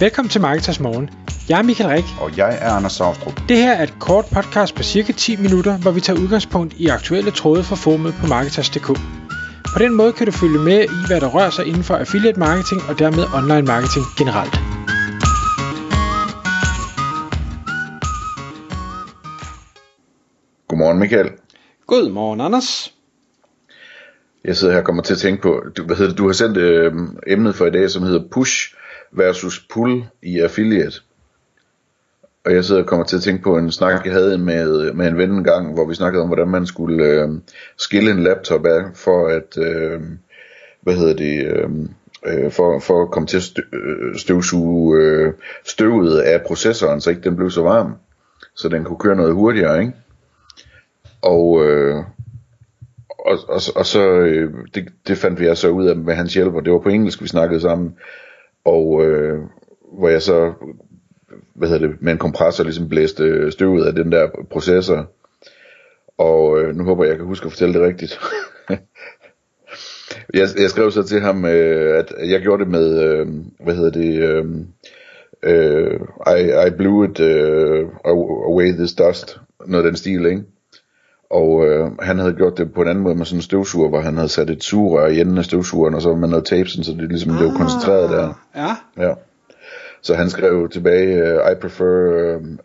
Velkommen til Marketers Morgen. Jeg er Michael Rik. Og jeg er Anders Saustrup. Det her er et kort podcast på cirka 10 minutter, hvor vi tager udgangspunkt i aktuelle tråde fra formet på Marketers.dk. På den måde kan du følge med i, hvad der rører sig inden for affiliate marketing og dermed online marketing generelt. Godmorgen Michael. Godmorgen Anders. Jeg sidder her og kommer til at tænke på, du, hvad hedder det, du har sendt øh, emnet for i dag, som hedder push versus pull i affiliate. Og jeg sidder og kommer til at tænke på en snak, jeg havde med, med en ven en gang, hvor vi snakkede om, hvordan man skulle øh, skille en laptop af, for at, øh, hvad hedder det, øhm, øh, for, for at komme til at øh, støvsuge øh, støvet af processoren, så ikke den blev så varm, så den kunne køre noget hurtigere, ikke? Og, øh, og, og, og så, øh, det, det fandt vi så ud af med hans hjælp, og det var på engelsk, vi snakkede sammen, og øh, hvor jeg så, hvad hedder det, med en kompressor ligesom blæste støvet af den der processor, og øh, nu håber jeg, jeg kan huske at fortælle det rigtigt. jeg, jeg skrev så til ham, øh, at jeg gjorde det med, øh, hvad hedder det, øh, øh, I, I blew it uh, away this dust, noget af den stil, ikke? Og øh, han havde gjort det på en anden måde med sådan en støvsuger, hvor han havde sat et sugerør i enden af støvsugeren, og så med noget tape, så det ligesom ah, blev koncentreret der. Ja. ja. Så han skrev tilbage, uh, I prefer um,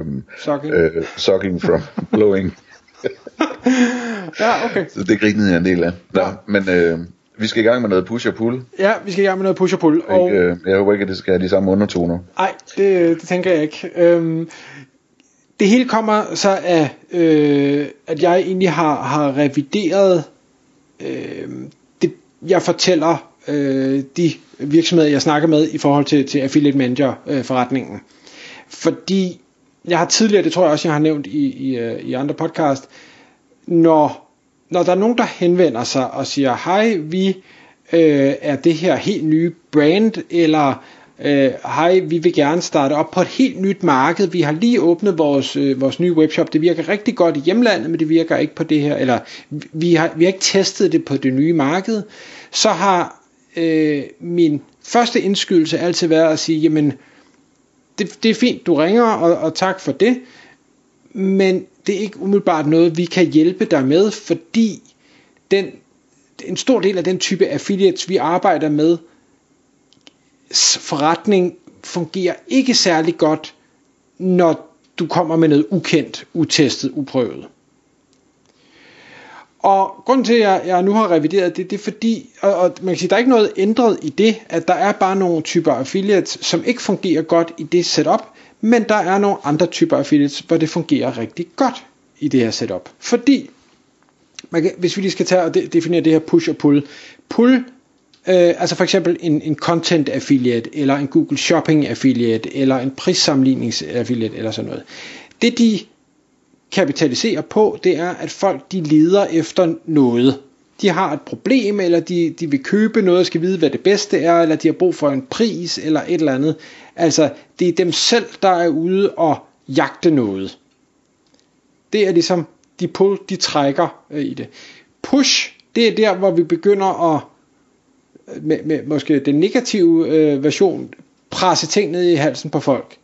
um, sucking. Uh, sucking from blowing. ja, okay. Så det grinede jeg en del af. Ja. men øh, vi skal i gang med noget push og pull. Ja, vi skal i gang med noget push og pull. Og... øh, jeg håber ikke, at det skal have de samme undertoner. Nej, det, det tænker jeg ikke. Øhm, det hele kommer så af, øh, at jeg egentlig har, har revideret øh, det, jeg fortæller øh, de virksomheder, jeg snakker med i forhold til, til affiliate manager øh, forretningen. Fordi jeg har tidligere, det tror jeg også, jeg har nævnt i, i, øh, i andre podcast, når, når der er nogen, der henvender sig og siger, hej, vi øh, er det her helt nye brand, eller øh, hej, vi vil gerne starte op på et helt nyt marked. Vi har lige åbnet vores, øh, vores nye webshop. Det virker rigtig godt i hjemlandet, men det virker ikke på det her. Eller vi har, vi har ikke testet det på det nye marked. Så har øh, min første indskydelse altid været at sige, jamen, det, det er fint, du ringer, og, og tak for det. Men det er ikke umiddelbart noget, vi kan hjælpe dig med, fordi den, en stor del af den type affiliates, vi arbejder med, forretning fungerer ikke særlig godt, når du kommer med noget ukendt, utestet, uprøvet. Og grunden til, at jeg nu har revideret det, det er fordi, og, og man kan sige, der er ikke noget ændret i det, at der er bare nogle typer affiliates, som ikke fungerer godt i det setup, men der er nogle andre typer affiliates, hvor det fungerer rigtig godt i det her setup. Fordi, man kan, hvis vi lige skal tage og definere det her push og pull. Pull Øh, altså for eksempel en, en content affiliate, eller en Google Shopping affiliate, eller en prissammenlignings affiliate, eller sådan noget. Det de kapitaliserer på, det er, at folk de leder efter noget. De har et problem, eller de, de vil købe noget og skal vide, hvad det bedste er, eller de har brug for en pris, eller et eller andet. Altså, det er dem selv, der er ude og jagte noget. Det er ligesom, de pull, de trækker øh, i det. Push, det er der, hvor vi begynder at med, med måske den negative øh, version, presse ting ned i halsen på folk.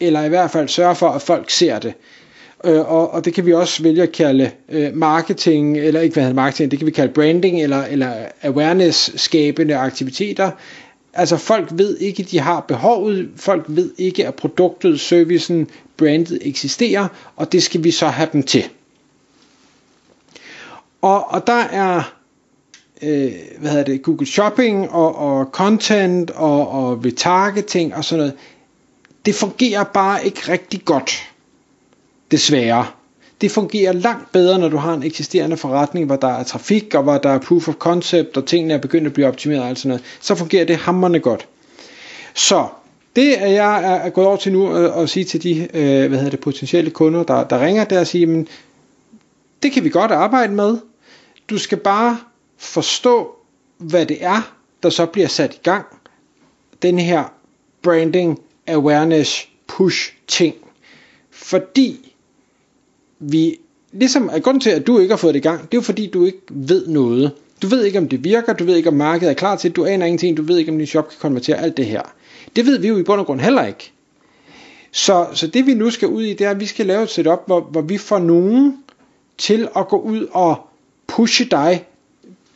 Eller i hvert fald sørge for, at folk ser det. Øh, og, og det kan vi også vælge at kalde øh, marketing, eller ikke hvad hedder marketing, det kan vi kalde branding, eller, eller awareness-skabende aktiviteter. Altså folk ved ikke, at de har behovet, folk ved ikke, at produktet, servicen, brandet eksisterer, og det skal vi så have dem til. Og, og der er øh, hvad hedder det, Google Shopping og, og content og, og retargeting og sådan noget, det fungerer bare ikke rigtig godt. Desværre. Det fungerer langt bedre, når du har en eksisterende forretning, hvor der er trafik, og hvor der er proof of concept, og tingene er begyndt at blive optimeret og alt sådan noget. Så fungerer det hammerne godt. Så det er jeg er gået over til nu at, at sige til de øh, hvad hedder det, potentielle kunder, der, der ringer der og siger, men det kan vi godt arbejde med. Du skal bare forstå, hvad det er, der så bliver sat i gang. Den her branding, awareness, push ting. Fordi vi, ligesom at grunden til, at du ikke har fået det i gang, det er jo fordi, du ikke ved noget. Du ved ikke, om det virker, du ved ikke, om markedet er klar til det, du aner ingenting, du ved ikke, om din shop kan konvertere alt det her. Det ved vi jo i bund og grund heller ikke. Så, så det vi nu skal ud i, det er, at vi skal lave et setup, hvor, hvor vi får nogen til at gå ud og pushe dig.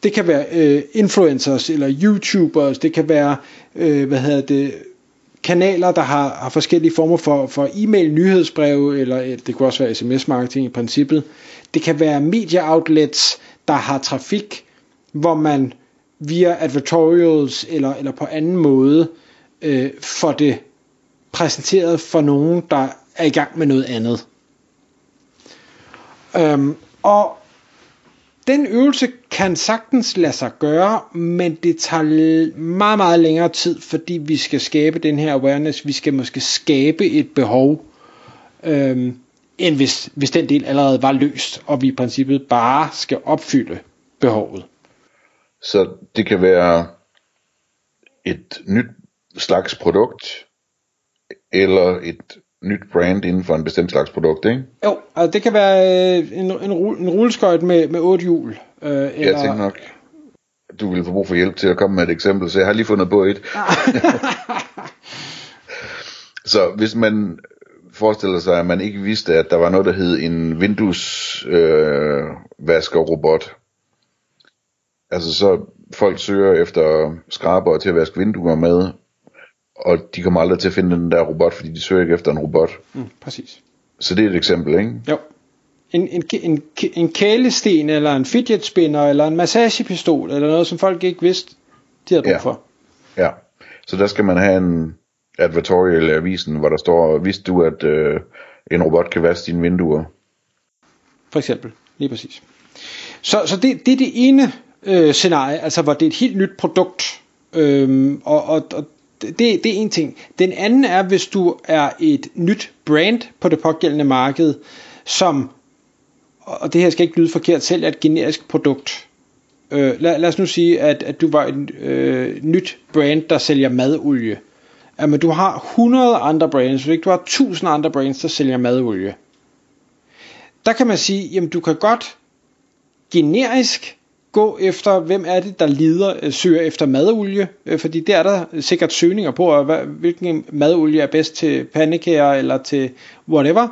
Det kan være øh, influencers eller YouTubers, det kan være, øh, hvad hedder det, kanaler, der har, har forskellige former for, for e-mail, nyhedsbreve, eller øh, det kunne også være sms-marketing i princippet. Det kan være media outlets, der har trafik, hvor man via advertorials eller, eller på anden måde øh, får det præsenteret for nogen, der er i gang med noget andet. Øhm, og den øvelse kan sagtens lade sig gøre, men det tager meget, meget længere tid, fordi vi skal skabe den her awareness. Vi skal måske skabe et behov, øhm, end hvis, hvis den del allerede var løst, og vi i princippet bare skal opfylde behovet. Så det kan være et nyt slags produkt, eller et nyt brand inden for en bestemt slags produkt, ikke? Jo, altså det kan være øh, en, en, en rulleskøjt med, med otte hjul. Øh, eller... Jeg tænker nok, du vil få brug for hjælp til at komme med et eksempel, så jeg har lige fundet på et. så hvis man forestiller sig, at man ikke vidste, at der var noget, der hed en vinduesvaskerrobot, øh, altså så folk søger efter skraber til at vaske vinduer med, og de kommer aldrig til at finde den der robot, fordi de søger ikke efter en robot. Mm, præcis. Så det er et eksempel, ikke? Jo. En, en, en, en kælesten, eller en fidget spinner, eller en massagepistol, eller noget, som folk ikke vidste, de havde brug ja. for. Ja, så der skal man have en advertorial i avisen, hvor der står, vidste du, at øh, en robot kan vaske dine vinduer? For eksempel, lige præcis. Så, så det, det er det ene øh, scenarie, altså hvor det er et helt nyt produkt, øhm, og, og, og det, det er en ting. Den anden er, hvis du er et nyt brand på det pågældende marked, som, og det her skal ikke lyde forkert, selv er et generisk produkt. Øh, lad, lad os nu sige, at, at du var et øh, nyt brand, der sælger madolie. Jamen, du har 100 andre brands, ikke? du har 1000 andre brands, der sælger madolie. Der kan man sige, jamen du kan godt generisk gå efter, hvem er det, der lider, øh, søger efter madolie, øh, fordi der er der sikkert søgninger på, hvad, hvilken madolie er bedst til pandekager eller til whatever.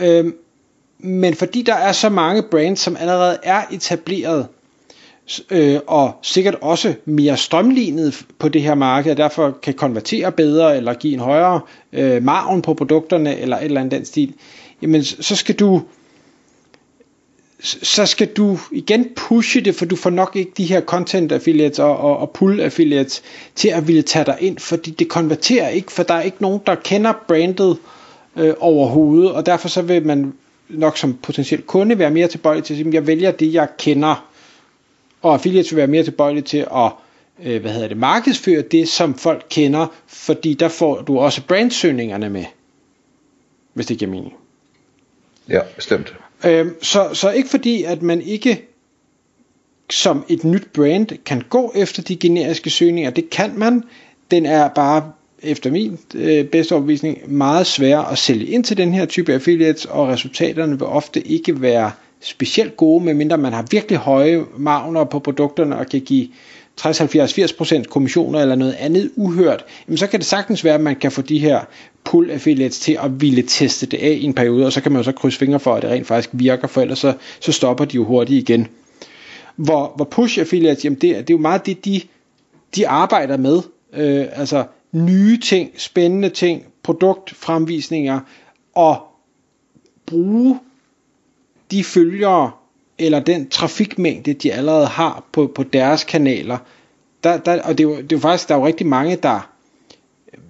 Øh, men fordi der er så mange brands, som allerede er etableret, øh, og sikkert også mere strømlignet på det her marked, og derfor kan konvertere bedre, eller give en højere øh, margen på produkterne, eller et eller andet den stil, jamen så skal du så skal du igen pushe det, for du får nok ikke de her content affiliates og, og, og pull affiliates til at ville tage dig ind, fordi det konverterer ikke, for der er ikke nogen, der kender brandet øh, overhovedet, og derfor så vil man nok som potentiel kunde være mere tilbøjelig til at sige, jeg vælger det, jeg kender, og affiliates vil være mere tilbøjelig til at øh, hvad hedder det, markedsføre det, som folk kender, fordi der får du også brandsøgningerne med, hvis det giver mening. Ja, bestemt. Øh, så, så ikke fordi, at man ikke som et nyt brand kan gå efter de generiske søgninger. Det kan man. Den er bare efter min øh, bedste overbevisning meget svær at sælge ind til den her type affiliates, og resultaterne vil ofte ikke være specielt gode, medmindre man har virkelig høje marginer på produkterne og kan give 60, 70, 80% kommissioner eller noget andet uhørt, jamen så kan det sagtens være, at man kan få de her pull affiliates til at ville teste det af i en periode, og så kan man jo så krydse fingre for, at det rent faktisk virker, for ellers så, så stopper de jo hurtigt igen. Hvor, hvor push affiliates, jamen det, det er jo meget det, de, de arbejder med. Øh, altså nye ting, spændende ting, produktfremvisninger, og bruge de følgere, eller den trafikmængde, de allerede har på, på deres kanaler. Der, der, og det er, jo, det er jo faktisk, der er jo rigtig mange, der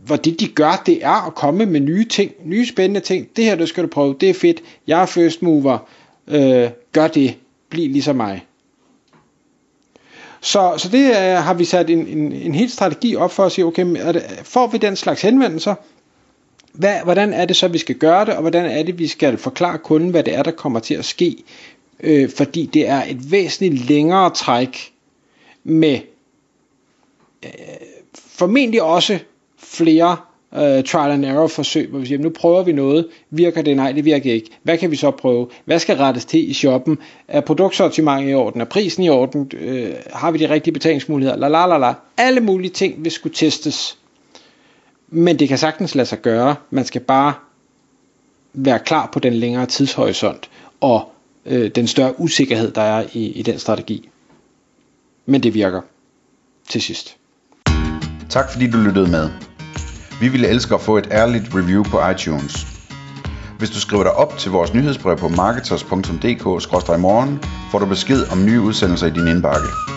hvor det de gør, det er at komme med nye ting, nye spændende ting. Det her, det skal du prøve, det er fedt. Jeg er first mover. Øh, gør det. Bliv ligesom mig. Så, så det uh, har vi sat en, en, en hel strategi op for at sige, okay, er det, får vi den slags henvendelser, hvad, hvordan er det så, vi skal gøre det, og hvordan er det, vi skal forklare kunden, hvad det er, der kommer til at ske, øh, fordi det er et væsentligt længere træk med øh, formentlig også flere øh, trial and error forsøg, hvor vi siger, nu prøver vi noget, virker det? Nej, det virker ikke. Hvad kan vi så prøve? Hvad skal rettes til i shoppen? Er produktsortimentet i orden? Er prisen i orden? øh, har vi de rigtige betalingsmuligheder? La, la, la, la. Alle mulige ting vil skulle testes. Men det kan sagtens lade sig gøre. Man skal bare være klar på den længere tidshorisont og øh, den større usikkerhed, der er i, i den strategi. Men det virker til sidst. Tak fordi du lyttede med. Vi ville elske at få et ærligt review på iTunes. Hvis du skriver dig op til vores nyhedsbrev på marketers.dk-morgen, får du besked om nye udsendelser i din indbakke.